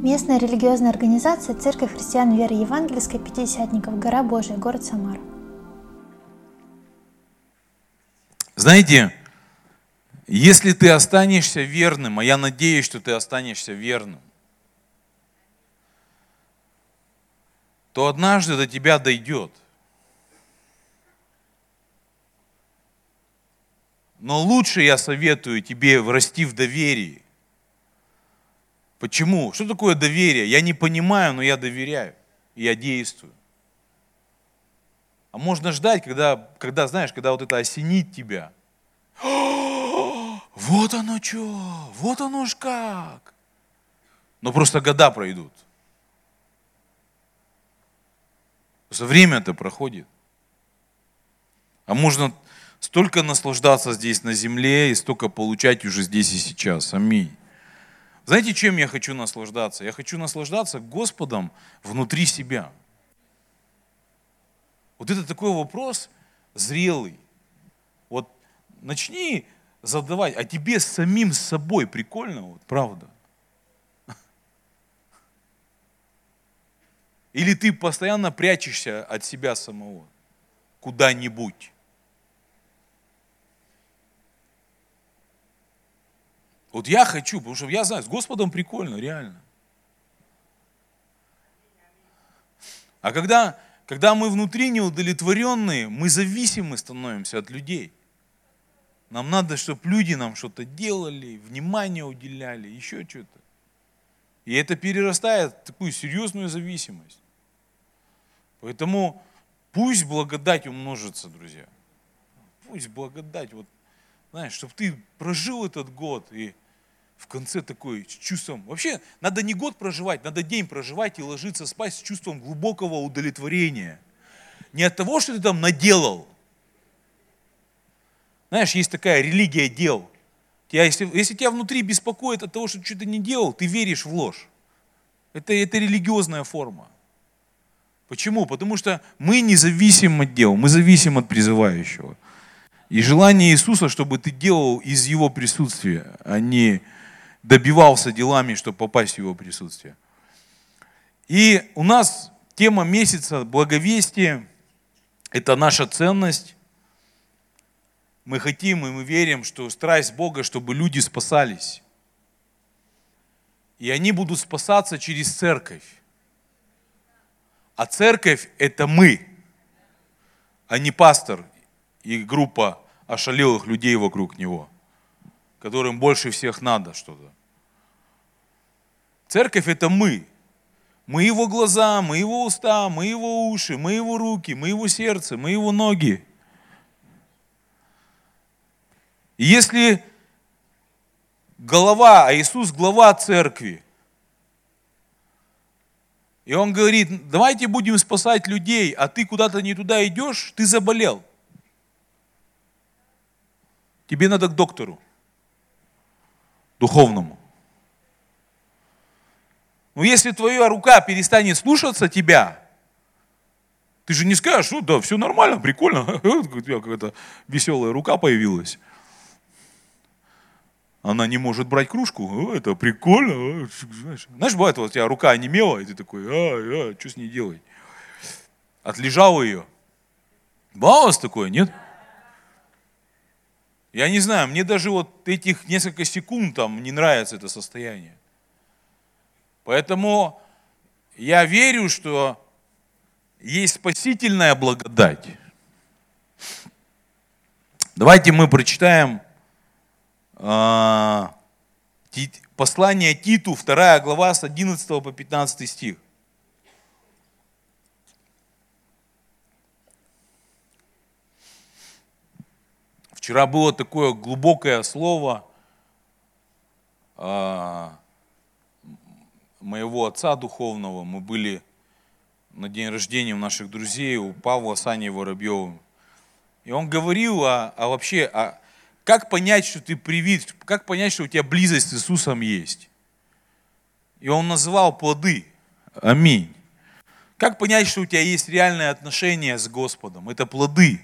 Местная религиозная организация Церковь христиан веры евангельской Пятидесятников, Гора Божия, город Самара. Знаете, если ты останешься верным, а я надеюсь, что ты останешься верным, то однажды до тебя дойдет. Но лучше я советую тебе расти в доверии. Почему? Что такое доверие? Я не понимаю, но я доверяю. И я действую. А можно ждать, когда, когда, знаешь, когда вот это осенит тебя. Вот оно что, вот оно ж как. Но просто года пройдут. Просто время-то проходит. А можно столько наслаждаться здесь на земле и столько получать уже здесь и сейчас. Аминь. Знаете, чем я хочу наслаждаться? Я хочу наслаждаться Господом внутри себя. Вот это такой вопрос зрелый. Вот начни задавать, а тебе самим с собой прикольно, вот, правда? Или ты постоянно прячешься от себя самого куда-нибудь? Вот я хочу, потому что я знаю, с Господом прикольно, реально. А когда, когда мы внутри неудовлетворенные, мы зависимы становимся от людей. Нам надо, чтобы люди нам что-то делали, внимание уделяли, еще что-то. И это перерастает в такую серьезную зависимость. Поэтому пусть благодать умножится, друзья. Пусть благодать, вот, знаешь, чтобы ты прожил этот год и в конце такой с чувством. Вообще, надо не год проживать, надо день проживать и ложиться спать с чувством глубокого удовлетворения. Не от того, что ты там наделал. Знаешь, есть такая религия дел. Тебя, если, если тебя внутри беспокоит от того, что ты что-то не делал, ты веришь в ложь. Это, это религиозная форма. Почему? Потому что мы не зависим от дел, мы зависим от призывающего. И желание Иисуса, чтобы ты делал из Его присутствия, а не добивался делами, чтобы попасть в Его присутствие. И у нас тема месяца благовестие – это наша ценность. Мы хотим и мы верим, что страсть Бога, чтобы люди спасались. И они будут спасаться через церковь. А церковь – это мы, а не пастор и группа ошалелых людей вокруг него, которым больше всех надо что-то. Церковь – это мы. Мы его глаза, мы его уста, мы его уши, мы его руки, мы его сердце, мы его ноги. И если голова, а Иисус глава церкви, и он говорит, давайте будем спасать людей, а ты куда-то не туда идешь, ты заболел. Тебе надо к доктору, духовному. Но если твоя рука перестанет слушаться тебя, ты же не скажешь, ну да, все нормально, прикольно, у тебя какая-то веселая рука появилась. Она не может брать кружку, это прикольно. Знаешь, бывает, вот у тебя рука онемела, и ты такой, а, а, что с ней делать? Отлежал ее. Бывало такое, нет? Я не знаю, мне даже вот этих несколько секунд там не нравится это состояние. Поэтому я верю, что есть спасительная благодать. Давайте мы прочитаем э, послание Титу, 2 глава с 11 по 15 стих. Вчера было такое глубокое слово, э, моего отца духовного, мы были на день рождения у наших друзей, у Павла Сани Воробьева. И он говорил о, о вообще, о, как понять, что ты привит, как понять, что у тебя близость с Иисусом есть. И он называл плоды. Аминь. Как понять, что у тебя есть реальное отношение с Господом? Это плоды.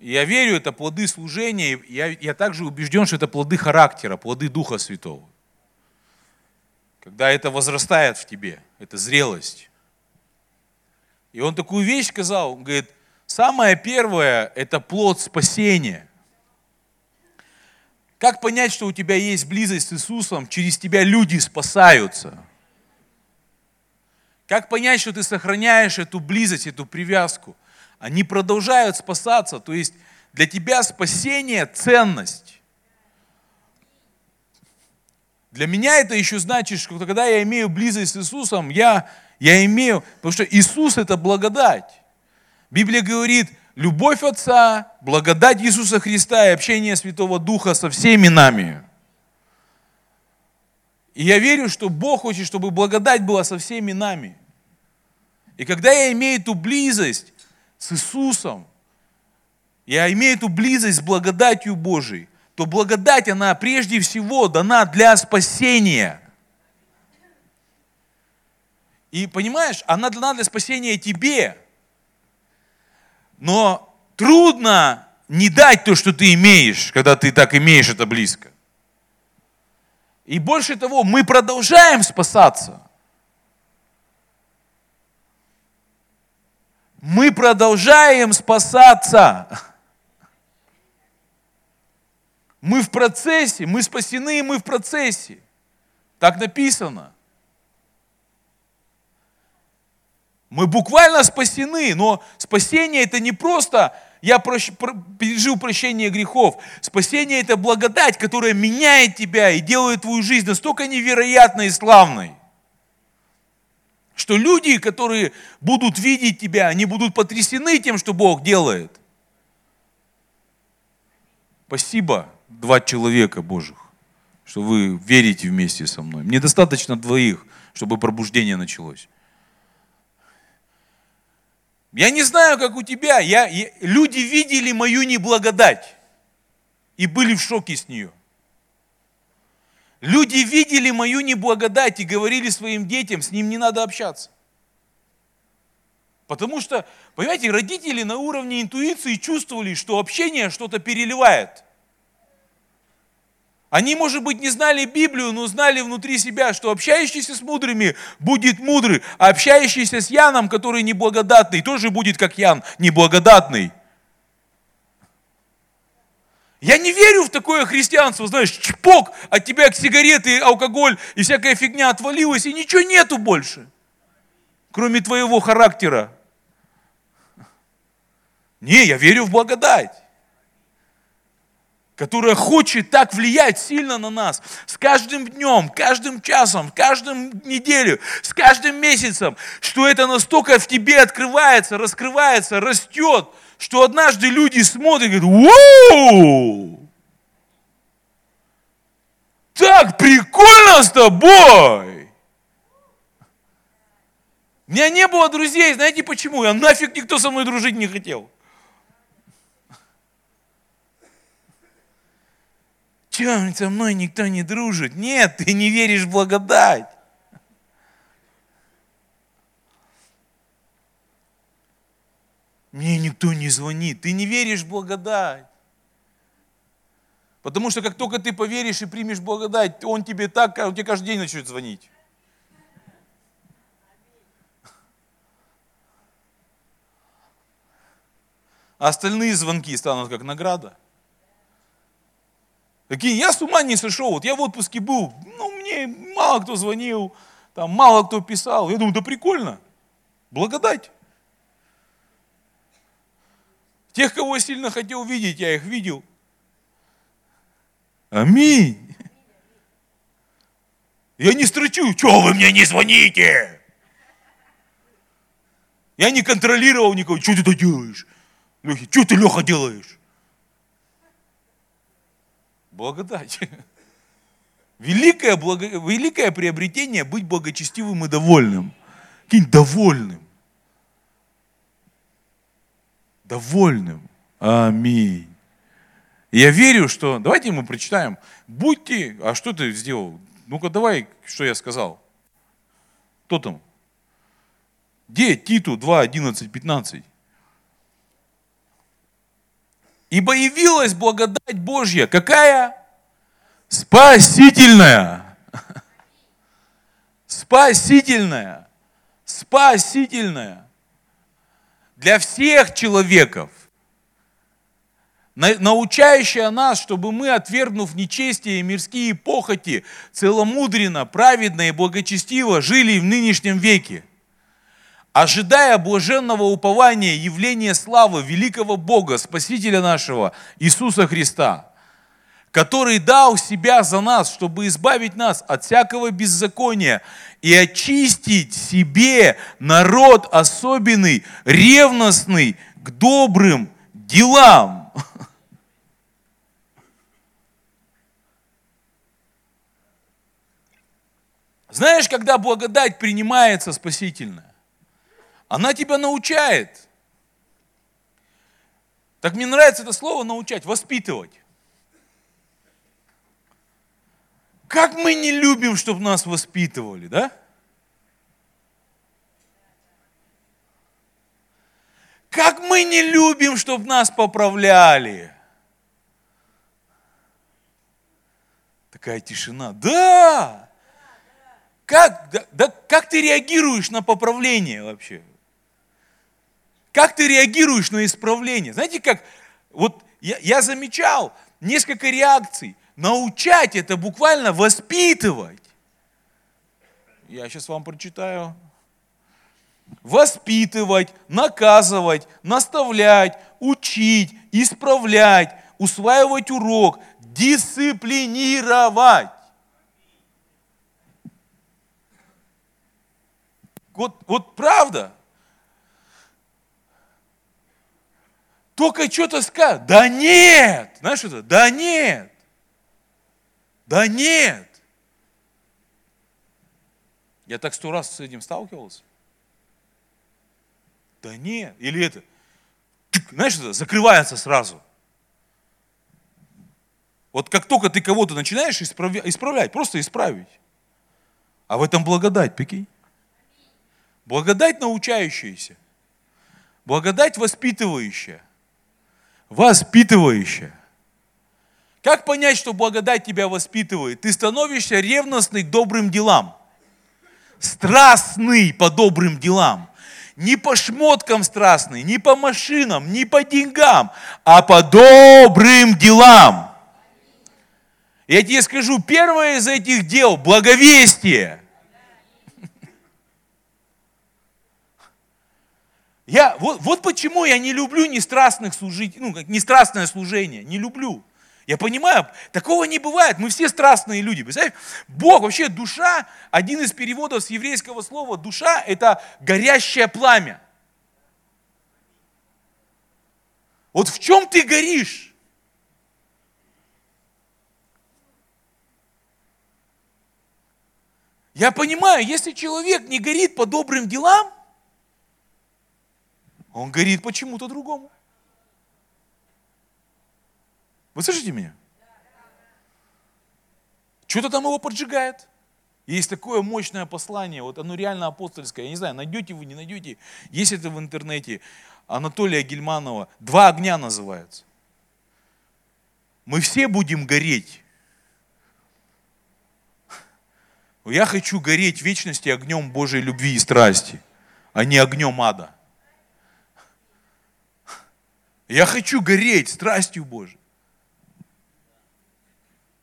Я верю, это плоды служения. Я, я также убежден, что это плоды характера, плоды Духа Святого. когда это возрастает в тебе, это зрелость. И он такую вещь сказал, он говорит, самое первое – это плод спасения. Как понять, что у тебя есть близость с Иисусом? Через тебя люди спасаются. Как понять, что ты сохраняешь эту близость, эту привязку? Они продолжают спасаться, то есть для тебя спасение – ценность. Для меня это еще значит, что когда я имею близость с Иисусом, я, я имею, потому что Иисус – это благодать. Библия говорит, любовь Отца, благодать Иисуса Христа и общение Святого Духа со всеми нами. И я верю, что Бог хочет, чтобы благодать была со всеми нами. И когда я имею эту близость с Иисусом, я имею эту близость с благодатью Божией, то благодать, она прежде всего дана для спасения. И понимаешь, она дана для спасения тебе – но трудно не дать то, что ты имеешь, когда ты так имеешь это близко. И больше того, мы продолжаем спасаться. Мы продолжаем спасаться. Мы в процессе, мы спасены, мы в процессе. Так написано. Мы буквально спасены, но спасение это не просто я прощ, про, пережил прощение грехов. Спасение это благодать, которая меняет тебя и делает твою жизнь настолько невероятной и славной, что люди, которые будут видеть тебя, они будут потрясены тем, что Бог делает. Спасибо, два человека Божьих, что вы верите вместе со мной. Мне достаточно двоих, чтобы пробуждение началось. Я не знаю, как у тебя. Я, я, люди видели мою неблагодать и были в шоке с нее. Люди видели мою неблагодать и говорили своим детям, с ним не надо общаться. Потому что, понимаете, родители на уровне интуиции чувствовали, что общение что-то переливает – они, может быть, не знали Библию, но знали внутри себя, что общающийся с мудрыми будет мудрый, а общающийся с Яном, который неблагодатный, тоже будет как Ян, неблагодатный. Я не верю в такое христианство, знаешь, чпок, от тебя сигареты, алкоголь и всякая фигня отвалилась, и ничего нету больше, кроме твоего характера. Не, я верю в благодать которая хочет так влиять сильно на нас с каждым днем, каждым часом, каждым неделю, с каждым месяцем, что это настолько в тебе открывается, раскрывается, растет, что однажды люди смотрят и говорят, «Воу! Так прикольно с тобой!» У меня не было друзей, знаете почему? Я нафиг никто со мной дружить не хотел. Чем со мной никто не дружит? Нет, ты не веришь в благодать. Мне никто не звонит. Ты не веришь в благодать. Потому что как только ты поверишь и примешь благодать, он тебе так, он тебе каждый день начнет звонить. А остальные звонки станут как награда. Такие, я с ума не сошел, вот я в отпуске был, ну, мне мало кто звонил, там мало кто писал. Я думаю, да прикольно, благодать. Тех, кого я сильно хотел видеть, я их видел. Аминь. Я не строчу, что вы мне не звоните? Я не контролировал никого, что ты это делаешь? Леха, что ты, Леха, делаешь? Благодать. Великое, благо... Великое приобретение быть благочестивым и довольным. Кинь довольным. Довольным. Аминь. я верю, что... Давайте мы прочитаем. Будьте... А что ты сделал? Ну-ка давай, что я сказал. Кто там? Где Титу 2, 11, 15? Ибо явилась благодать Божья. Какая? Спасительная. спасительная, спасительная для всех человеков, научающая нас, чтобы мы, отвергнув нечестие и мирские похоти, целомудренно, праведно и благочестиво жили в нынешнем веке, ожидая блаженного упования явления славы великого Бога, Спасителя нашего, Иисуса Христа – который дал себя за нас, чтобы избавить нас от всякого беззакония и очистить себе народ особенный, ревностный к добрым делам. Знаешь, когда благодать принимается спасительная, она тебя научает. Так мне нравится это слово научать, воспитывать. Как мы не любим, чтобы нас воспитывали, да? Как мы не любим, чтобы нас поправляли. Такая тишина. Да! Как, да, да, как ты реагируешь на поправление вообще? Как ты реагируешь на исправление? Знаете, как вот я, я замечал несколько реакций. Научать это буквально воспитывать. Я сейчас вам прочитаю. Воспитывать, наказывать, наставлять, учить, исправлять, усваивать урок, дисциплинировать. Вот, вот правда. Только что-то сказать. Да нет. Знаешь что-то? Да нет. Да нет! Я так сто раз с этим сталкивался. Да нет. Или это, знаешь, это закрывается сразу. Вот как только ты кого-то начинаешь исправлять, просто исправить. А в этом благодать, прикинь. Благодать научающаяся. Благодать воспитывающая. Воспитывающая. Как понять, что благодать тебя воспитывает? Ты становишься ревностный к добрым делам. Страстный по добрым делам. Не по шмоткам страстный, не по машинам, не по деньгам, а по добрым делам. Я тебе скажу, первое из этих дел – благовестие. Я, вот, вот почему я не люблю нестрастных служителей, ну, как нестрастное служение, не люблю. Я понимаю, такого не бывает. Мы все страстные люди. Представляете? Бог, вообще душа, один из переводов с еврейского слова душа – это горящее пламя. Вот в чем ты горишь? Я понимаю, если человек не горит по добрым делам, он горит почему-то другому. Вы слышите меня? Что-то там его поджигает. Есть такое мощное послание, вот оно реально апостольское. Я не знаю, найдете вы, не найдете. Есть это в интернете. Анатолия Гельманова. Два огня называется. Мы все будем гореть. Я хочу гореть в вечности огнем Божьей любви и страсти, а не огнем ада. Я хочу гореть страстью Божией.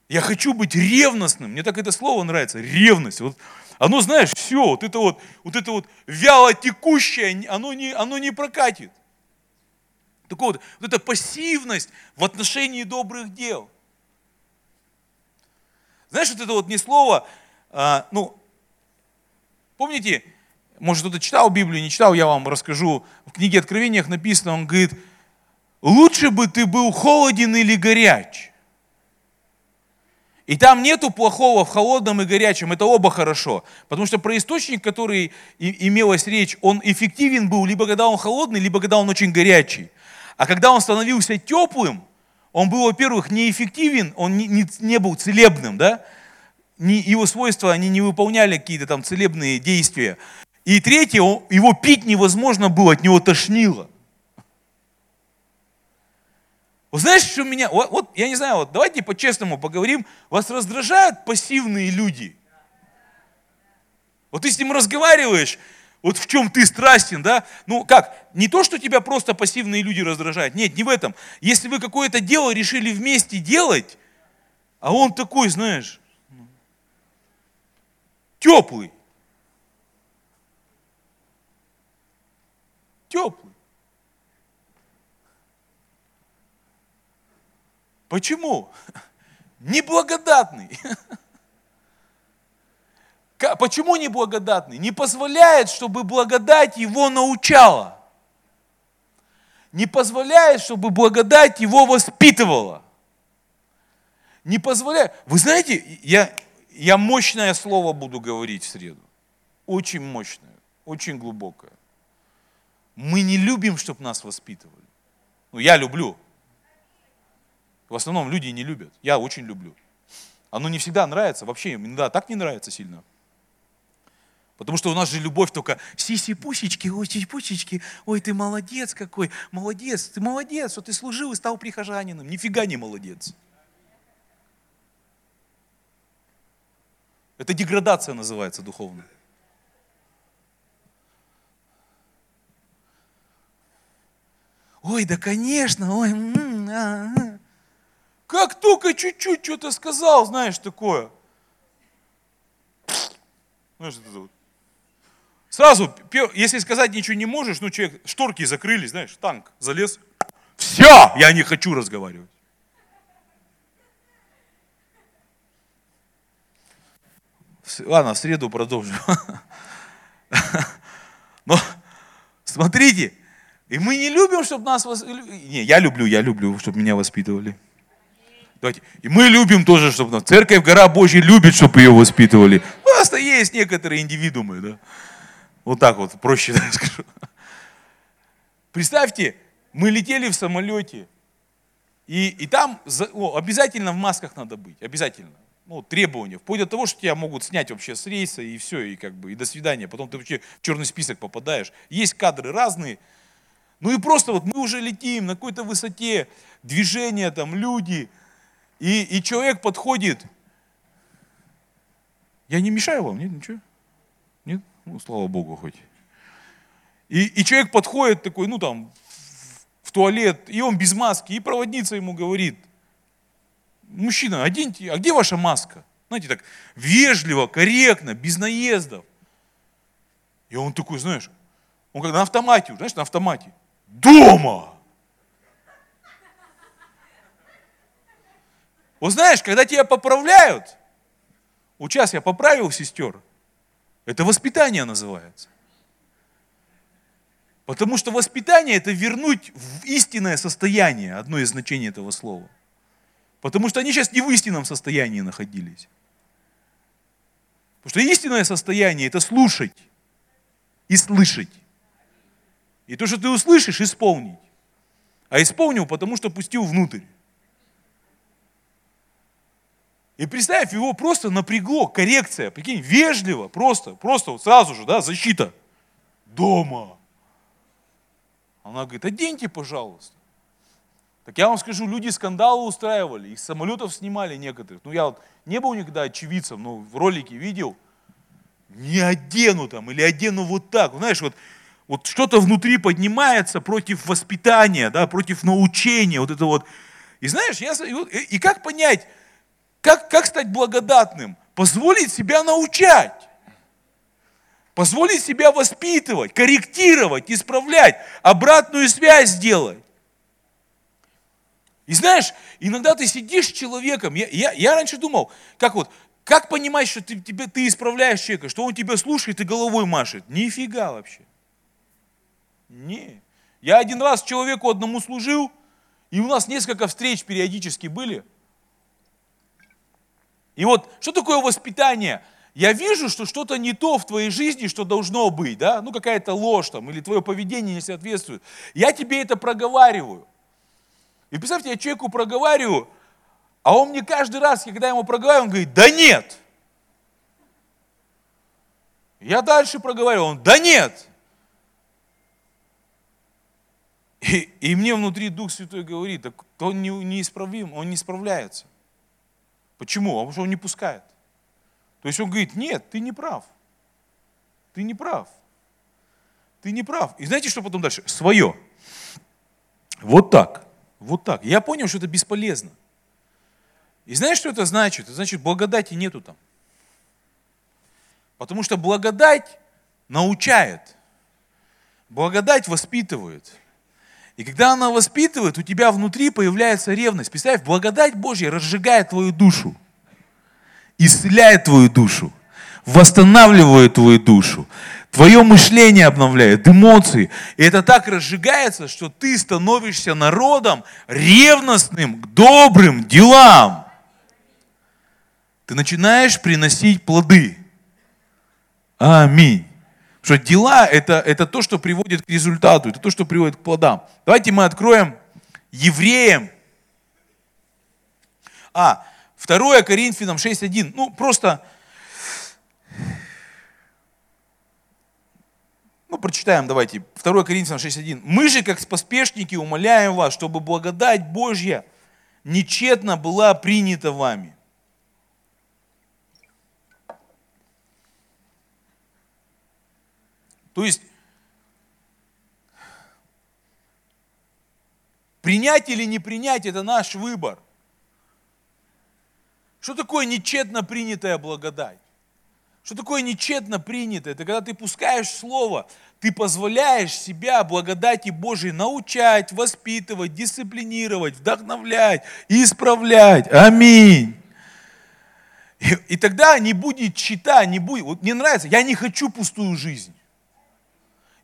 Я хочу быть ревностным. Мне так это слово нравится, ревность. Вот, оно, знаешь, все, вот это вот, вот это вот вяло текущее, оно не, оно не прокатит. Так вот, вот эта пассивность в отношении добрых дел. Знаешь, вот это вот не слово, а, ну, помните, может кто-то читал Библию, не читал, я вам расскажу. В книге Откровениях написано, он говорит, лучше бы ты был холоден или горяч, и там нету плохого в холодном и горячем, это оба хорошо. Потому что про источник, который и, имелась речь, он эффективен был либо когда он холодный, либо когда он очень горячий. А когда он становился теплым, он был, во-первых, неэффективен, он не, не, не был целебным, да? Не, его свойства, они не выполняли какие-то там целебные действия. И третье, он, его пить невозможно было, от него тошнило. Вот знаешь, что меня, вот, вот я не знаю, вот давайте по-честному поговорим, вас раздражают пассивные люди? Вот ты с ним разговариваешь, вот в чем ты страстен, да? Ну как, не то, что тебя просто пассивные люди раздражают, нет, не в этом. Если вы какое-то дело решили вместе делать, а он такой, знаешь, теплый. Теплый. Почему? Неблагодатный. Почему неблагодатный? Не позволяет, чтобы благодать его научала. Не позволяет, чтобы благодать его воспитывала. Не позволяет. Вы знаете, я, я мощное слово буду говорить в среду. Очень мощное, очень глубокое. Мы не любим, чтобы нас воспитывали. Ну, я люблю. В основном люди не любят. Я очень люблю. Оно не всегда нравится, вообще иногда так не нравится сильно. Потому что у нас же любовь только сиси-пусечки, ой, сиси-пусечки, ой, ты молодец какой, молодец, ты молодец, что ты служил и стал прихожанином. Нифига не молодец. Это деградация называется духовно. Ой, да конечно, ой, м-м, а, а. Как только чуть-чуть что-то сказал, знаешь, такое. Знаешь, это вот. Сразу, если сказать ничего не можешь, ну, человек, шторки закрылись, знаешь, танк залез. Все, я не хочу разговаривать. Ладно, в среду продолжим. Но смотрите, и мы не любим, чтобы нас... Не, я люблю, я люблю, чтобы меня воспитывали. Давайте. И мы любим тоже, чтобы нас... Церковь Гора Божья любит, чтобы ее воспитывали. Просто есть некоторые индивидуумы, да. Вот так вот, проще так скажу. Представьте, мы летели в самолете, и, и там о, обязательно в масках надо быть, обязательно. Ну, требования, вплоть до того, что тебя могут снять вообще с рейса, и все, и как бы, и до свидания. Потом ты вообще в черный список попадаешь. Есть кадры разные. Ну и просто вот мы уже летим на какой-то высоте, движения там, люди, и, и человек подходит. Я не мешаю вам, нет, ничего? Нет? Ну, слава Богу, хоть. И, и человек подходит такой, ну там, в туалет, и он без маски, и проводница ему говорит, мужчина, оденьте, а где ваша маска? Знаете, так вежливо, корректно, без наездов. И он такой, знаешь, он как на автомате, знаешь, на автомате. Дома! Вот знаешь, когда тебя поправляют, вот сейчас я поправил сестер, это воспитание называется. Потому что воспитание – это вернуть в истинное состояние, одно из значений этого слова. Потому что они сейчас не в истинном состоянии находились. Потому что истинное состояние – это слушать и слышать. И то, что ты услышишь, исполнить. А исполнил, потому что пустил внутрь. И представь, его просто напрягло, коррекция, прикинь, вежливо, просто, просто вот сразу же, да, защита. Дома. Она говорит, оденьте, пожалуйста. Так я вам скажу, люди скандалы устраивали, из самолетов снимали некоторых. Ну, я вот не был никогда очевидцем, но в ролике видел. Не одену там, или одену вот так. Знаешь, вот, вот что-то внутри поднимается против воспитания, да, против научения, вот это вот. И знаешь, я, и, и как понять, как, как стать благодатным? Позволить себя научать. Позволить себя воспитывать, корректировать, исправлять, обратную связь сделать. И знаешь, иногда ты сидишь с человеком, я, я, я раньше думал, как вот, как понимать, что ты, тебе, ты исправляешь человека, что он тебя слушает и головой машет? Нифига вообще. Не. Я один раз человеку одному служил, и у нас несколько встреч периодически были – и вот, что такое воспитание? Я вижу, что что-то не то в твоей жизни, что должно быть, да, ну какая-то ложь там, или твое поведение не соответствует. Я тебе это проговариваю. И представьте, я человеку проговариваю, а он мне каждый раз, когда я ему проговариваю, он говорит, да нет. Я дальше проговариваю, он, да нет. И, и мне внутри Дух Святой говорит, так он не, неисправим, он не справляется. Почему? А потому что он не пускает. То есть он говорит, нет, ты не прав. ты не прав. Ты не прав. И знаете, что потом дальше? Свое. Вот так. Вот так. Я понял, что это бесполезно. И знаешь, что это значит? Это значит, благодати нету там. Потому что благодать научает. Благодать воспитывает. И когда она воспитывает, у тебя внутри появляется ревность. Представь, благодать Божья разжигает твою душу, исцеляет твою душу, восстанавливает твою душу, твое мышление обновляет, эмоции. И это так разжигается, что ты становишься народом ревностным к добрым делам. Ты начинаешь приносить плоды. Аминь. Что дела это, это то, что приводит к результату, это то, что приводит к плодам. Давайте мы откроем евреям. А, 2 Коринфянам 6.1. Ну, просто, ну, прочитаем, давайте. 2 Коринфянам 6.1. Мы же, как поспешники, умоляем вас, чтобы благодать Божья нечетно была принята вами. То есть принять или не принять – это наш выбор. Что такое нечетно принятая благодать? Что такое нечетно принятое? Это когда ты пускаешь слово, ты позволяешь себя благодати Божией научать, воспитывать, дисциплинировать, вдохновлять, исправлять. Аминь. И, и тогда не будет чита, не будет. Вот мне нравится, я не хочу пустую жизнь.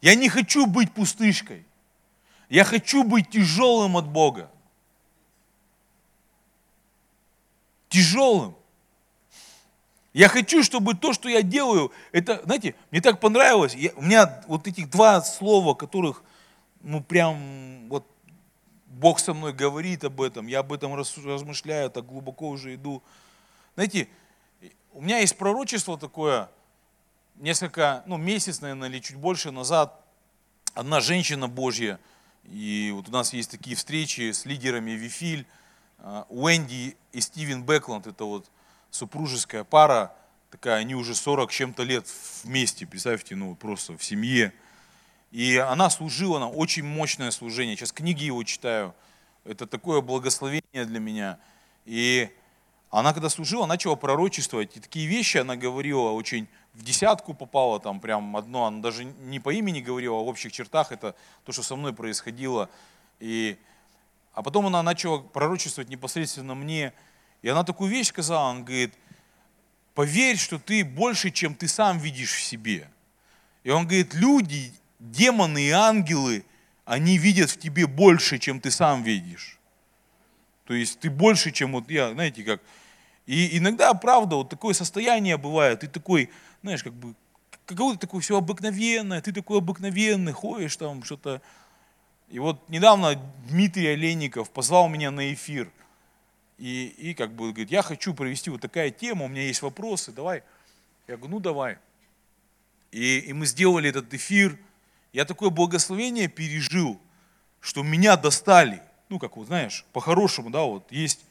Я не хочу быть пустышкой. Я хочу быть тяжелым от Бога. Тяжелым. Я хочу, чтобы то, что я делаю, это, знаете, мне так понравилось. Я, у меня вот этих два слова, которых, ну, прям, вот, Бог со мной говорит об этом, я об этом размышляю, так глубоко уже иду. Знаете, у меня есть пророчество такое – несколько, ну, месяц, наверное, или чуть больше назад одна женщина Божья, и вот у нас есть такие встречи с лидерами Вифиль, а, Уэнди и Стивен Бэкланд, это вот супружеская пара, такая, они уже 40 чем-то лет вместе, представьте, ну, просто в семье. И она служила нам, очень мощное служение. Сейчас книги его читаю. Это такое благословение для меня. И она, когда служила, начала пророчествовать. И такие вещи она говорила очень в десятку попала, там прям одно, она даже не по имени говорила, а в общих чертах это то, что со мной происходило. И, а потом она начала пророчествовать непосредственно мне, и она такую вещь сказала, она говорит, поверь, что ты больше, чем ты сам видишь в себе. И он говорит, люди, демоны и ангелы, они видят в тебе больше, чем ты сам видишь. То есть ты больше, чем вот я, знаете, как... И иногда, правда, вот такое состояние бывает, ты такой, знаешь, как бы, какое-то такое все обыкновенное, ты такой обыкновенный, ходишь там, что-то. И вот недавно Дмитрий Олейников позвал меня на эфир. И, и как бы говорит, я хочу провести вот такая тема, у меня есть вопросы, давай. Я говорю, ну давай. И, и мы сделали этот эфир. Я такое благословение пережил, что меня достали. Ну, как вот, знаешь, по-хорошему, да, вот есть,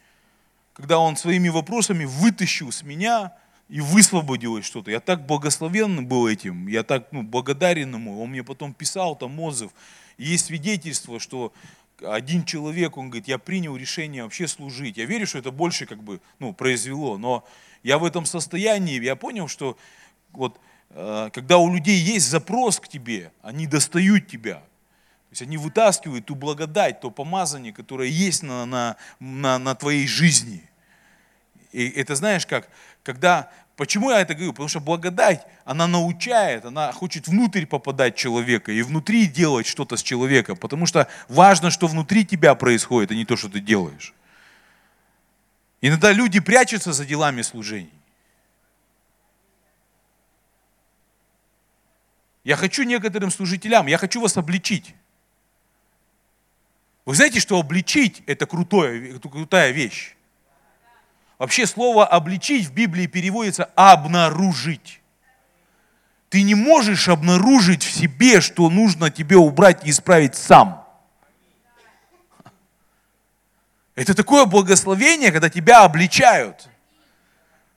когда он своими вопросами вытащил с меня и высвободилось что-то. Я так благословен был этим, я так ну, благодарен ему. Он мне потом писал там отзыв. И есть свидетельство, что один человек, он говорит, я принял решение вообще служить. Я верю, что это больше как бы ну, произвело, но я в этом состоянии, я понял, что вот э, когда у людей есть запрос к тебе, они достают тебя. То есть они вытаскивают ту благодать, то помазание, которое есть на, на, на, на твоей жизни. И это знаешь как, когда Почему я это говорю? Потому что благодать, она научает, она хочет внутрь попадать человека и внутри делать что-то с человеком. Потому что важно, что внутри тебя происходит, а не то, что ты делаешь. Иногда люди прячутся за делами служений. Я хочу некоторым служителям, я хочу вас обличить. Вы знаете, что обличить – это крутое, крутая вещь. Вообще слово обличить в Библии переводится обнаружить. Ты не можешь обнаружить в себе, что нужно тебе убрать и исправить сам. Это такое благословение, когда тебя обличают.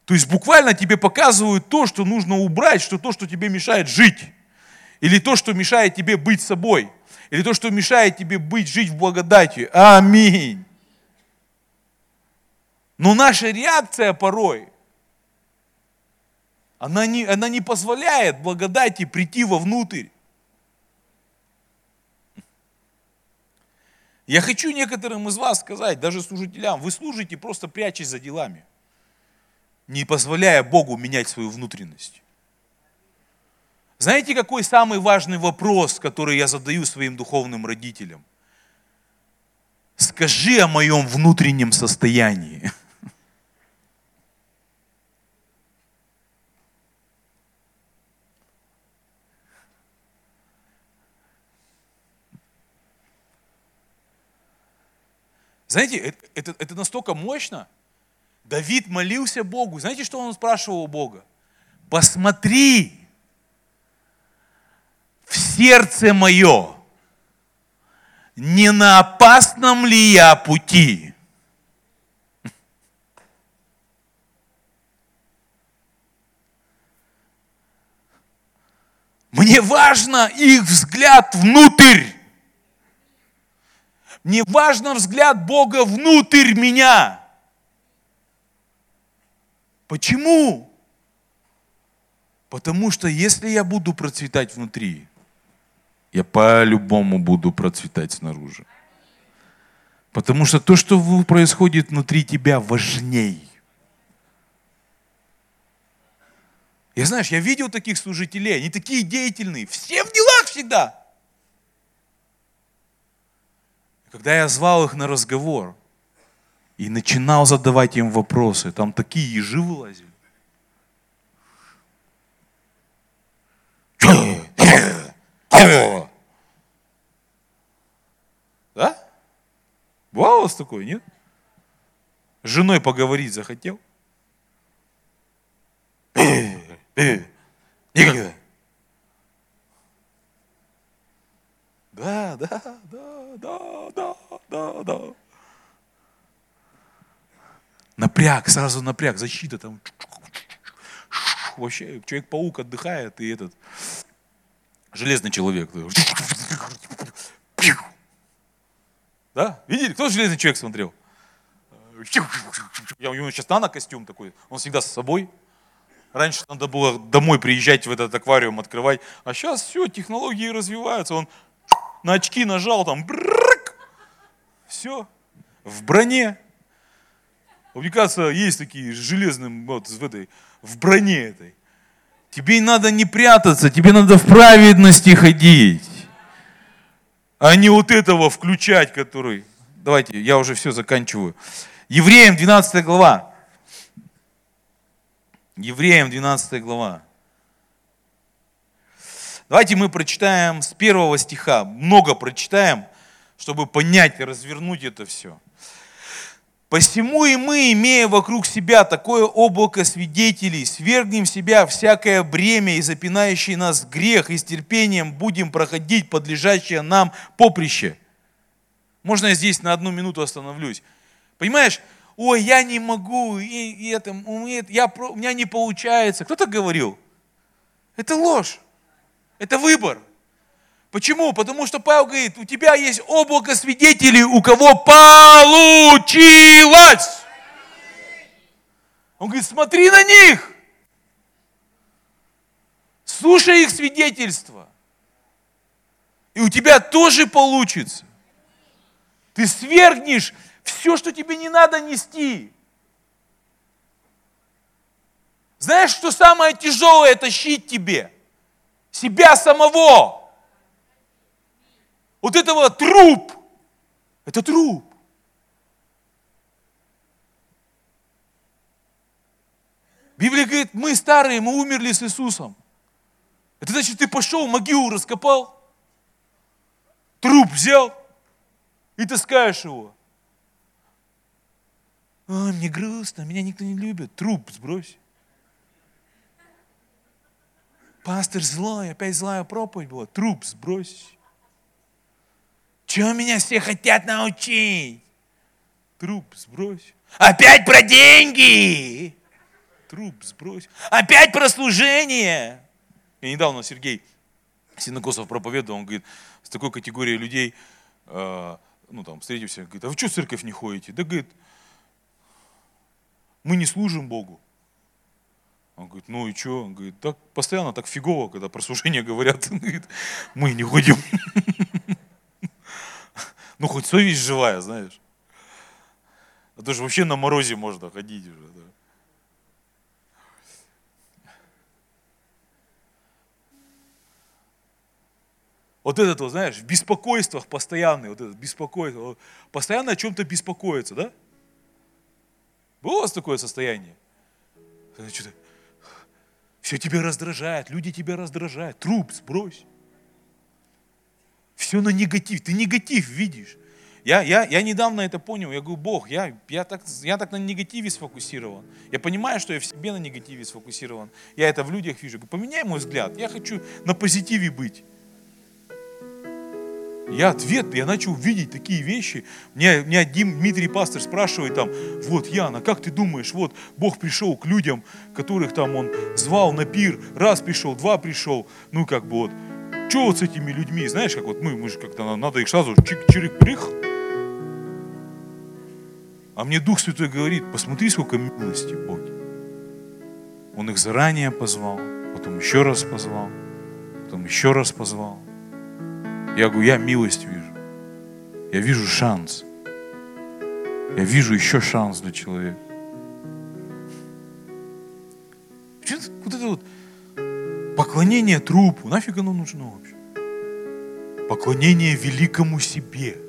То есть буквально тебе показывают то, что нужно убрать, что то, что тебе мешает жить. Или то, что мешает тебе быть собой. Или то, что мешает тебе быть, жить в благодати. Аминь. Но наша реакция порой, она не, она не позволяет благодати прийти вовнутрь. Я хочу некоторым из вас сказать, даже служителям, вы служите просто прячась за делами, не позволяя Богу менять свою внутренность. Знаете, какой самый важный вопрос, который я задаю своим духовным родителям? Скажи о моем внутреннем состоянии. Знаете, это, это, это настолько мощно. Давид молился Богу. Знаете, что он спрашивал у Бога? Посмотри в сердце мое, не на опасном ли я пути? Мне важно их взгляд внутрь. Мне важно взгляд Бога внутрь меня. Почему? Потому что если я буду процветать внутри, я по-любому буду процветать снаружи. Потому что то, что происходит внутри тебя, важней. Я знаешь, я видел таких служителей, они такие деятельные, все в делах всегда. Когда я звал их на разговор и начинал задавать им вопросы, там такие ежи вылазили. Да? Бывало у вас такое, нет? С женой поговорить захотел? Никогда. Да, да, да, да, да, да, да. Напряг, сразу напряг, защита там. Вообще, Человек-паук отдыхает, и этот железный человек. Да? Видели? Кто железный человек смотрел? Я, у него сейчас нано-костюм такой, он всегда с собой. Раньше надо было домой приезжать в этот аквариум открывать, а сейчас все, технологии развиваются, он на очки нажал, там, брррк, все, в броне. Мне кажется, есть такие железные, вот в этой, в броне этой. Тебе надо не прятаться, тебе надо в праведности ходить, а не вот этого включать, который... Давайте, я уже все заканчиваю. Евреям 12 глава. Евреям 12 глава. Давайте мы прочитаем с первого стиха, много прочитаем, чтобы понять и развернуть это все. Посему и мы, имея вокруг себя такое облако свидетелей, свергнем себя всякое бремя и запинающий нас грех, и с терпением будем проходить подлежащее нам поприще. Можно я здесь на одну минуту остановлюсь? Понимаешь, ой, я не могу, и, и это, у, меня, я, у меня не получается. Кто так говорил? Это ложь. Это выбор. Почему? Потому что Павел говорит, у тебя есть облако свидетелей, у кого получилось. Он говорит, смотри на них. Слушай их свидетельства. И у тебя тоже получится. Ты свергнешь все, что тебе не надо нести. Знаешь, что самое тяжелое тащить тебе? себя самого. Вот этого труп. Это труп. Библия говорит, мы старые, мы умерли с Иисусом. Это значит, ты пошел, могилу раскопал, труп взял и таскаешь его. А, мне грустно, меня никто не любит. Труп сбрось. Пастор злой, опять злая проповедь была. Труп сбрось. Чего меня все хотят научить? Труп сбрось. Опять про деньги. труп сбрось. Опять прослужение! Я недавно Сергей Синокосов проповедовал, он говорит, с такой категорией людей, э, ну там, встретился, говорит, а вы что в церковь не ходите? Да, говорит, мы не служим Богу. Он говорит, ну и что? Он говорит, так постоянно так фигово, когда про служение говорят. Он говорит, мы не ходим. Ну, хоть совесть живая, знаешь. А то же вообще на морозе можно ходить уже. Да. Вот этот вот, знаешь, в беспокойствах постоянный, вот этот беспокойство, постоянно о чем-то беспокоиться, да? Было у вас такое состояние? Что-то, все тебя раздражает, люди тебя раздражают, труп сбрось. Все на негатив, ты негатив видишь. Я, я, я недавно это понял, я говорю, Бог, я, я, так, я так на негативе сфокусирован. Я понимаю, что я в себе на негативе сфокусирован. Я это в людях вижу. Говорю, поменяй мой взгляд, я хочу на позитиве быть. Я ответ, я начал видеть такие вещи. Мне, мне Дим, Дмитрий Пастор спрашивает там, вот, Яна, как ты думаешь, вот, Бог пришел к людям, которых там Он звал на пир, раз пришел, два пришел, ну, как бы вот, что вот с этими людьми, знаешь, как вот мы, мы же как-то надо их сразу чик-чирик-прих, а мне Дух Святой говорит, посмотри, сколько милости в Боге. Он их заранее позвал, потом еще раз позвал, потом еще раз позвал. Я говорю, я милость вижу. Я вижу шанс. Я вижу еще шанс для человека. Вот это вот поклонение трупу, нафиг оно нужно вообще? Поклонение великому себе –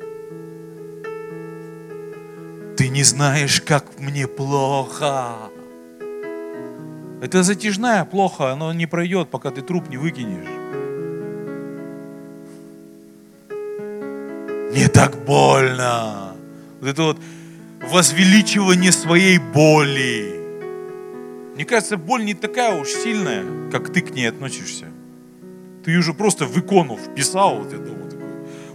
ты не знаешь, как мне плохо. Это затяжная плохо, оно не пройдет, пока ты труп не выкинешь. Мне так больно. Вот это вот возвеличивание своей боли. Мне кажется, боль не такая уж сильная, как ты к ней относишься. Ты уже просто в икону вписал вот это вот.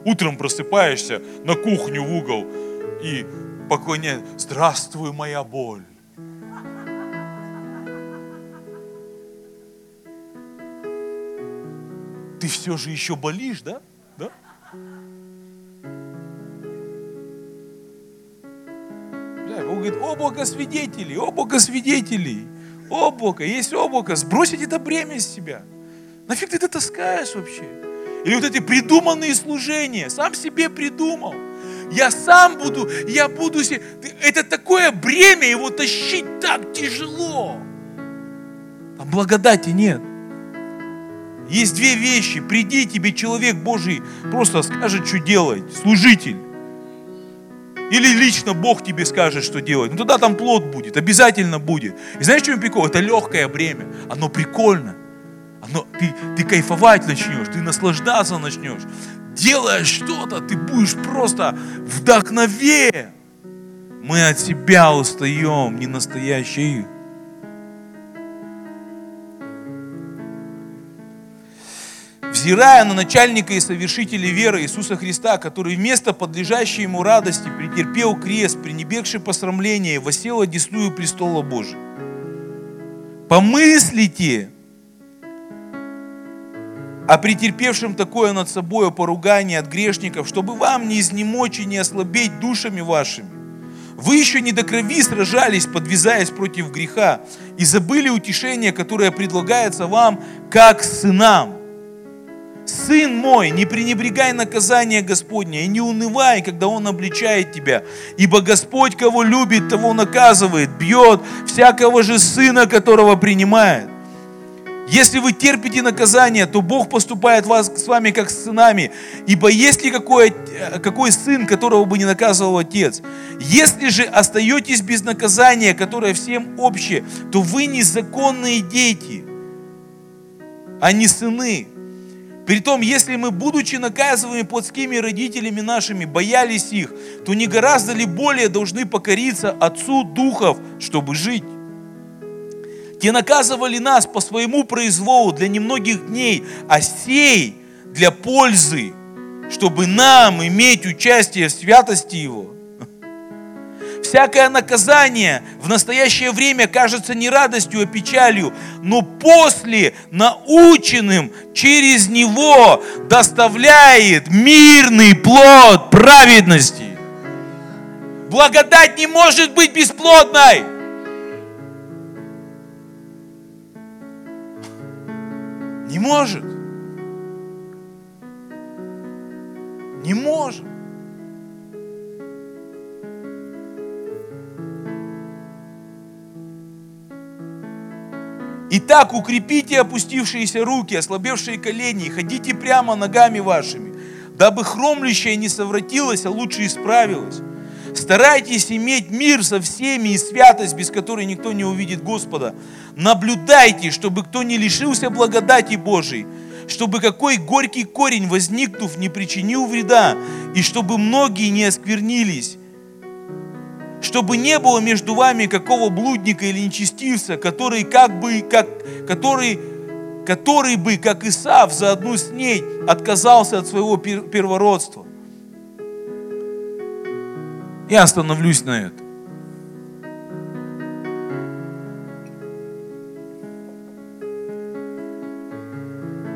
Утром просыпаешься на кухню в угол и поклоняет. Здравствуй, моя боль. Ты все же еще болишь, да? Да? Он говорит, облако свидетелей, облако свидетелей, облако, есть облако, сбросить это бремя с себя. Нафиг ты это таскаешь вообще? Или вот эти придуманные служения, сам себе придумал я сам буду, я буду... Это такое бремя, его тащить так тяжело. А благодати нет. Есть две вещи. Приди, тебе человек Божий просто скажет, что делать. Служитель. Или лично Бог тебе скажет, что делать. Ну тогда там плод будет, обязательно будет. И знаешь, что прикол? Это легкое бремя. Оно прикольно. Оно, ты, ты кайфовать начнешь, ты наслаждаться начнешь делая что-то, ты будешь просто вдохновен. Мы от себя устаем, не настоящий. Взирая на начальника и совершителя веры Иисуса Христа, который вместо подлежащей ему радости претерпел крест, пренебегший посрамление, восел одесную престола Божия. Помыслите, о претерпевшем такое над собой поругание от грешников, чтобы вам не изнемочь и не ослабеть душами вашими. Вы еще не до крови сражались, подвязаясь против греха, и забыли утешение, которое предлагается вам, как сынам. Сын мой, не пренебрегай наказание Господне и не унывай, когда Он обличает тебя. Ибо Господь, кого любит, того наказывает, бьет всякого же сына, которого принимает. Если вы терпите наказание, то Бог поступает вас, с вами как с сынами. Ибо есть ли какой, какой сын, которого бы не наказывал отец? Если же остаетесь без наказания, которое всем общее, то вы незаконные дети, а не сыны. Притом, если мы, будучи наказываемы плотскими родителями нашими, боялись их, то не гораздо ли более должны покориться Отцу Духов, чтобы жить? Те наказывали нас по своему произволу для немногих дней, а сей для пользы, чтобы нам иметь участие в святости Его. Всякое наказание в настоящее время кажется не радостью, а печалью, но после наученным через него доставляет мирный плод праведности. Благодать не может быть бесплодной. Не может. Не может. Итак, укрепите опустившиеся руки, ослабевшие колени, и ходите прямо ногами вашими, дабы хромлющее не совратилось, а лучше исправилось. Старайтесь иметь мир со всеми и святость, без которой никто не увидит Господа. Наблюдайте, чтобы кто не лишился благодати Божией, чтобы какой горький корень, возникнув, не причинил вреда, и чтобы многие не осквернились чтобы не было между вами какого блудника или нечестивца, который как бы, как, который, который бы, как Исав, за одну снедь отказался от своего первородства. Я остановлюсь на этом.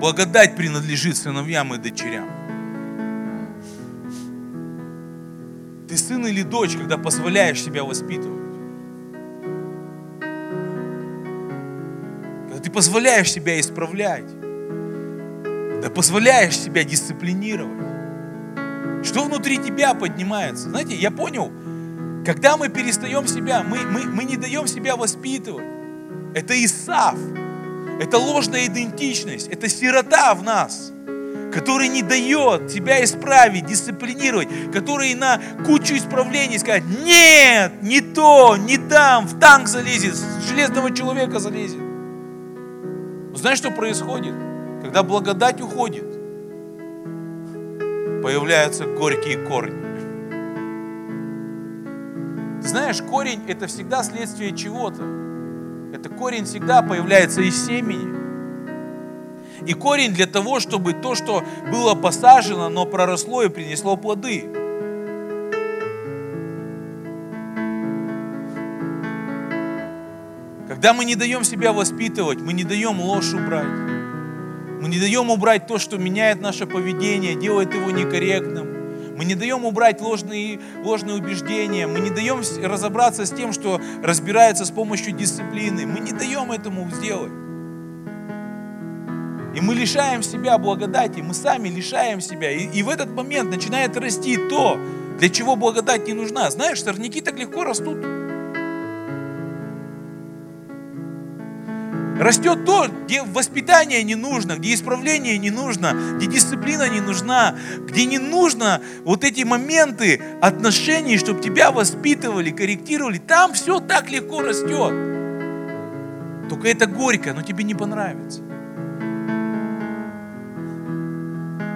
Благодать принадлежит сыновьям и дочерям. Ты сын или дочь, когда позволяешь себя воспитывать. Когда ты позволяешь себя исправлять. Когда позволяешь себя дисциплинировать. Что внутри тебя поднимается? Знаете, я понял, когда мы перестаем себя, мы, мы, мы не даем себя воспитывать. Это Исав. Это ложная идентичность. Это сирота в нас который не дает тебя исправить, дисциплинировать, который на кучу исправлений сказать, нет, не то, не там, в танк залезет, с железного человека залезет. Но знаешь, что происходит? Когда благодать уходит, появляются горькие корни. Знаешь, корень это всегда следствие чего-то. Это корень всегда появляется из семени. И корень для того, чтобы то, что было посажено, но проросло и принесло плоды. Когда мы не даем себя воспитывать, мы не даем ложь убрать. Мы не даем убрать то, что меняет наше поведение, делает его некорректным. Мы не даем убрать ложные, ложные убеждения. Мы не даем разобраться с тем, что разбирается с помощью дисциплины. Мы не даем этому сделать. И мы лишаем себя благодати, мы сами лишаем себя. И, и в этот момент начинает расти то, для чего благодать не нужна. Знаешь, сорняки так легко растут. Растет то, где воспитание не нужно, где исправление не нужно, где дисциплина не нужна, где не нужно вот эти моменты отношений, чтобы тебя воспитывали, корректировали. Там все так легко растет. Только это горько, но тебе не понравится.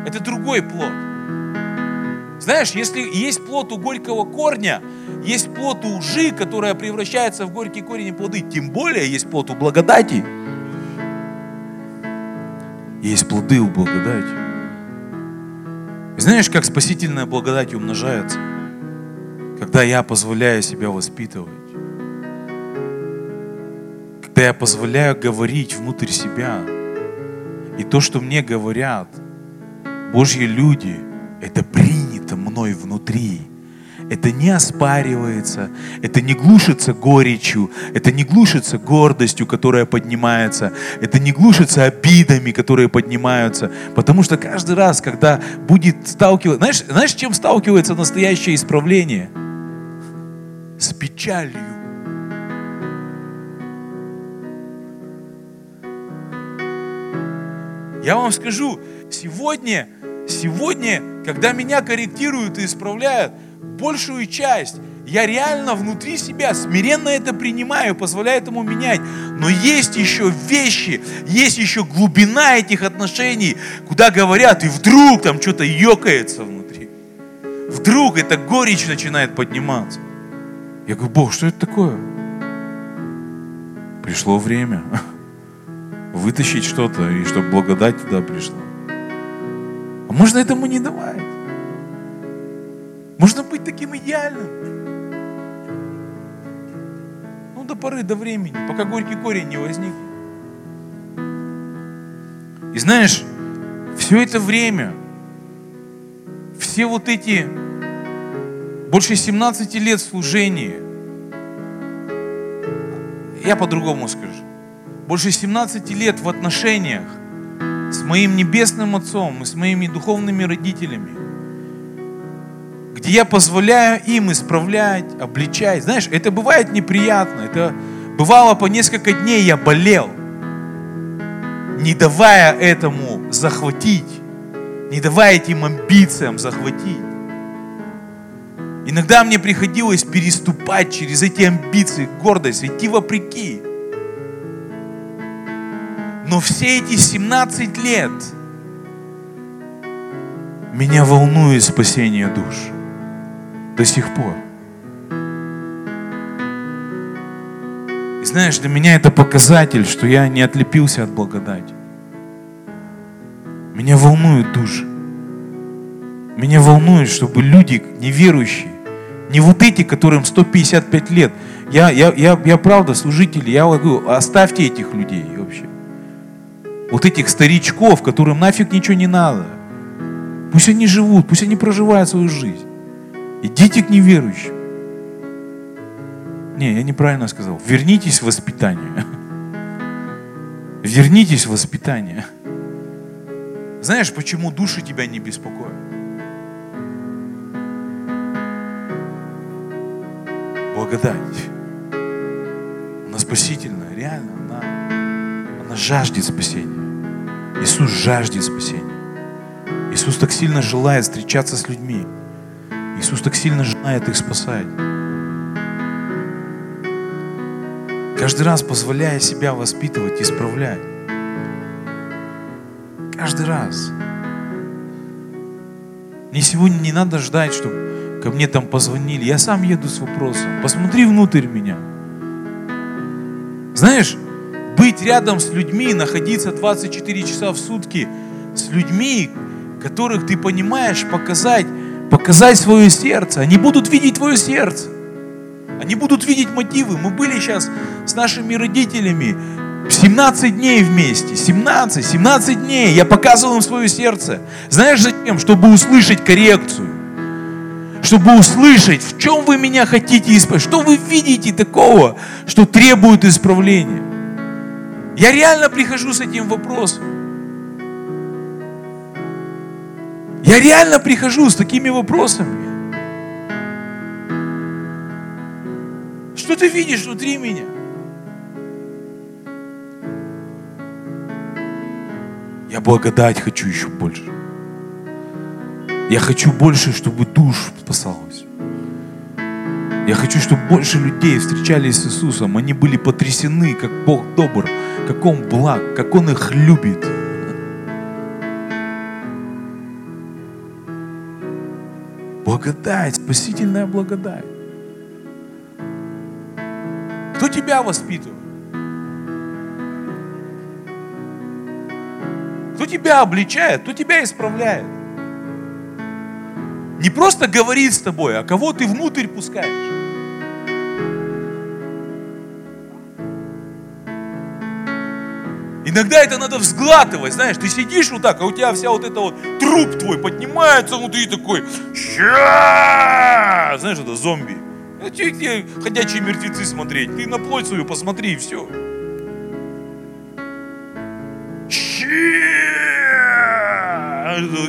Это другой плод. Знаешь, если есть плод у горького корня, есть плод у лжи, которая превращается в горький корень и плоды, тем более есть плод у благодати. Есть плоды у благодати. И знаешь, как спасительная благодать умножается? Когда я позволяю себя воспитывать. Когда я позволяю говорить внутрь себя. И то, что мне говорят – Божьи люди, это принято мной внутри. Это не оспаривается, это не глушится горечью, это не глушится гордостью, которая поднимается, это не глушится обидами, которые поднимаются. Потому что каждый раз, когда будет сталкиваться... Знаешь, знаешь, чем сталкивается настоящее исправление? С печалью. Я вам скажу, сегодня Сегодня, когда меня корректируют и исправляют, большую часть я реально внутри себя смиренно это принимаю, позволяю этому менять. Но есть еще вещи, есть еще глубина этих отношений, куда говорят, и вдруг там что-то ёкается внутри. Вдруг эта горечь начинает подниматься. Я говорю, Бог, что это такое? Пришло время вытащить что-то, и чтобы благодать туда пришла. А можно этому не давать. Можно быть таким идеальным. поры до времени, пока горький корень не возник. И знаешь, все это время, все вот эти больше 17 лет служения, я по-другому скажу, больше 17 лет в отношениях с моим небесным Отцом и с моими духовными родителями, где я позволяю им исправлять, обличать. Знаешь, это бывает неприятно. Это бывало по несколько дней я болел, не давая этому захватить, не давая этим амбициям захватить. Иногда мне приходилось переступать через эти амбиции, гордость, идти вопреки. Но все эти 17 лет меня волнует спасение душ до сих пор. И знаешь, для меня это показатель, что я не отлепился от благодати. Меня волнует душа. Меня волнует, чтобы люди неверующие, не вот эти, которым 155 лет, я, я, я, я правда служитель, я говорю, оставьте этих людей вообще. Вот этих старичков, которым нафиг ничего не надо. Пусть они живут, пусть они проживают свою жизнь. Идите к неверующим. Не, я неправильно сказал. Вернитесь в воспитание. Вернитесь в воспитание. Знаешь, почему души тебя не беспокоят? Благодать. Она спасительная, реально. Она, она жаждет спасения. Иисус жаждет спасения. Иисус так сильно желает встречаться с людьми. Иисус так сильно желает их спасать. Каждый раз позволяя себя воспитывать, исправлять. Каждый раз. Мне сегодня не надо ждать, чтобы ко мне там позвонили. Я сам еду с вопросом. Посмотри внутрь меня. Знаешь, быть рядом с людьми, находиться 24 часа в сутки с людьми, которых ты понимаешь, показать, показать свое сердце. Они будут видеть твое сердце. Они будут видеть мотивы. Мы были сейчас с нашими родителями 17 дней вместе. 17, 17 дней. Я показывал им свое сердце. Знаешь зачем? Чтобы услышать коррекцию. Чтобы услышать, в чем вы меня хотите исправить. Что вы видите такого, что требует исправления. Я реально прихожу с этим вопросом. Я реально прихожу с такими вопросами. Что ты видишь внутри меня? Я благодать хочу еще больше. Я хочу больше, чтобы душ спасалась. Я хочу, чтобы больше людей встречались с Иисусом. Они были потрясены, как Бог добр, как Он благ, как Он их любит. Благодать, спасительная благодать. Кто тебя воспитывает? Кто тебя обличает, кто тебя исправляет? Не просто говорит с тобой, а кого ты внутрь пускаешь. Иногда это надо взглатывать, знаешь, ты сидишь вот так, а у тебя вся вот эта вот труп твой поднимается внутри такой, знаешь, это зомби. Где, где ходячие мертвецы смотреть? Ты на плоть свою посмотри и все.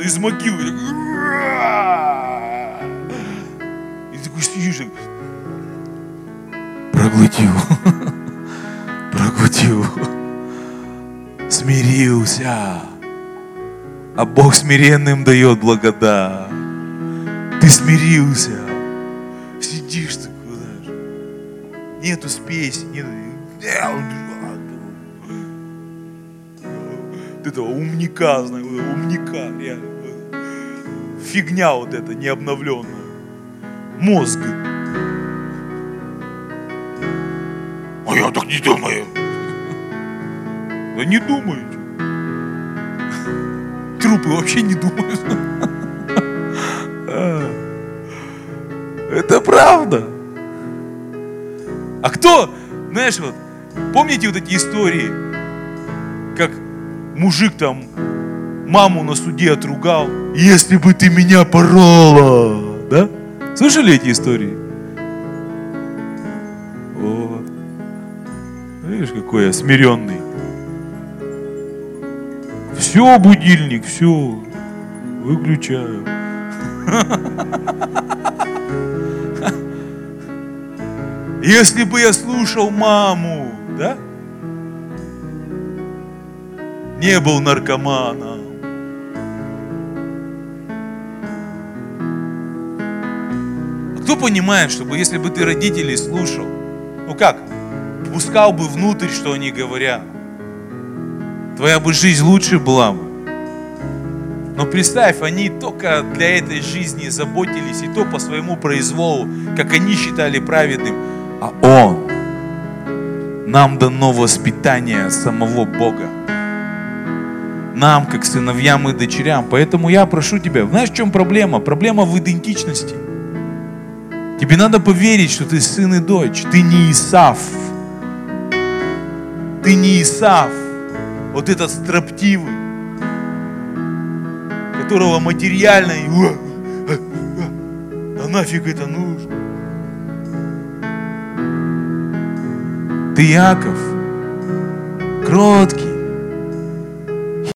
Из могилы. И такой сидишь, проглотил. Проглотил смирился. А Бог смиренным дает благодать. Ты смирился. Сидишь ты куда же. Нету спеси, нету... этого умника, знаю, умника, реально. Фигня вот эта необновленная. Мозг. А я так не думаю. Да не думают. Трупы вообще не думают. Это правда. А кто? Знаешь, вот, помните вот эти истории, как мужик там маму на суде отругал, если бы ты меня порола, да? Слышали эти истории? О, видишь, какой я смиренный. Все, будильник, все, выключаю. Если бы я слушал маму, да? Не был наркоманом. Кто понимает, чтобы если бы ты родителей слушал, ну как, пускал бы внутрь, что они говорят, твоя бы жизнь лучше была бы. Но представь, они только для этой жизни заботились, и то по своему произволу, как они считали праведным. А Он, нам дано воспитание самого Бога. Нам, как сыновьям и дочерям. Поэтому я прошу тебя, знаешь, в чем проблема? Проблема в идентичности. Тебе надо поверить, что ты сын и дочь. Ты не Исав. Ты не Исав. Вот этот строптивый которого материально, а нафиг это нужно? Ты Яков, кроткий,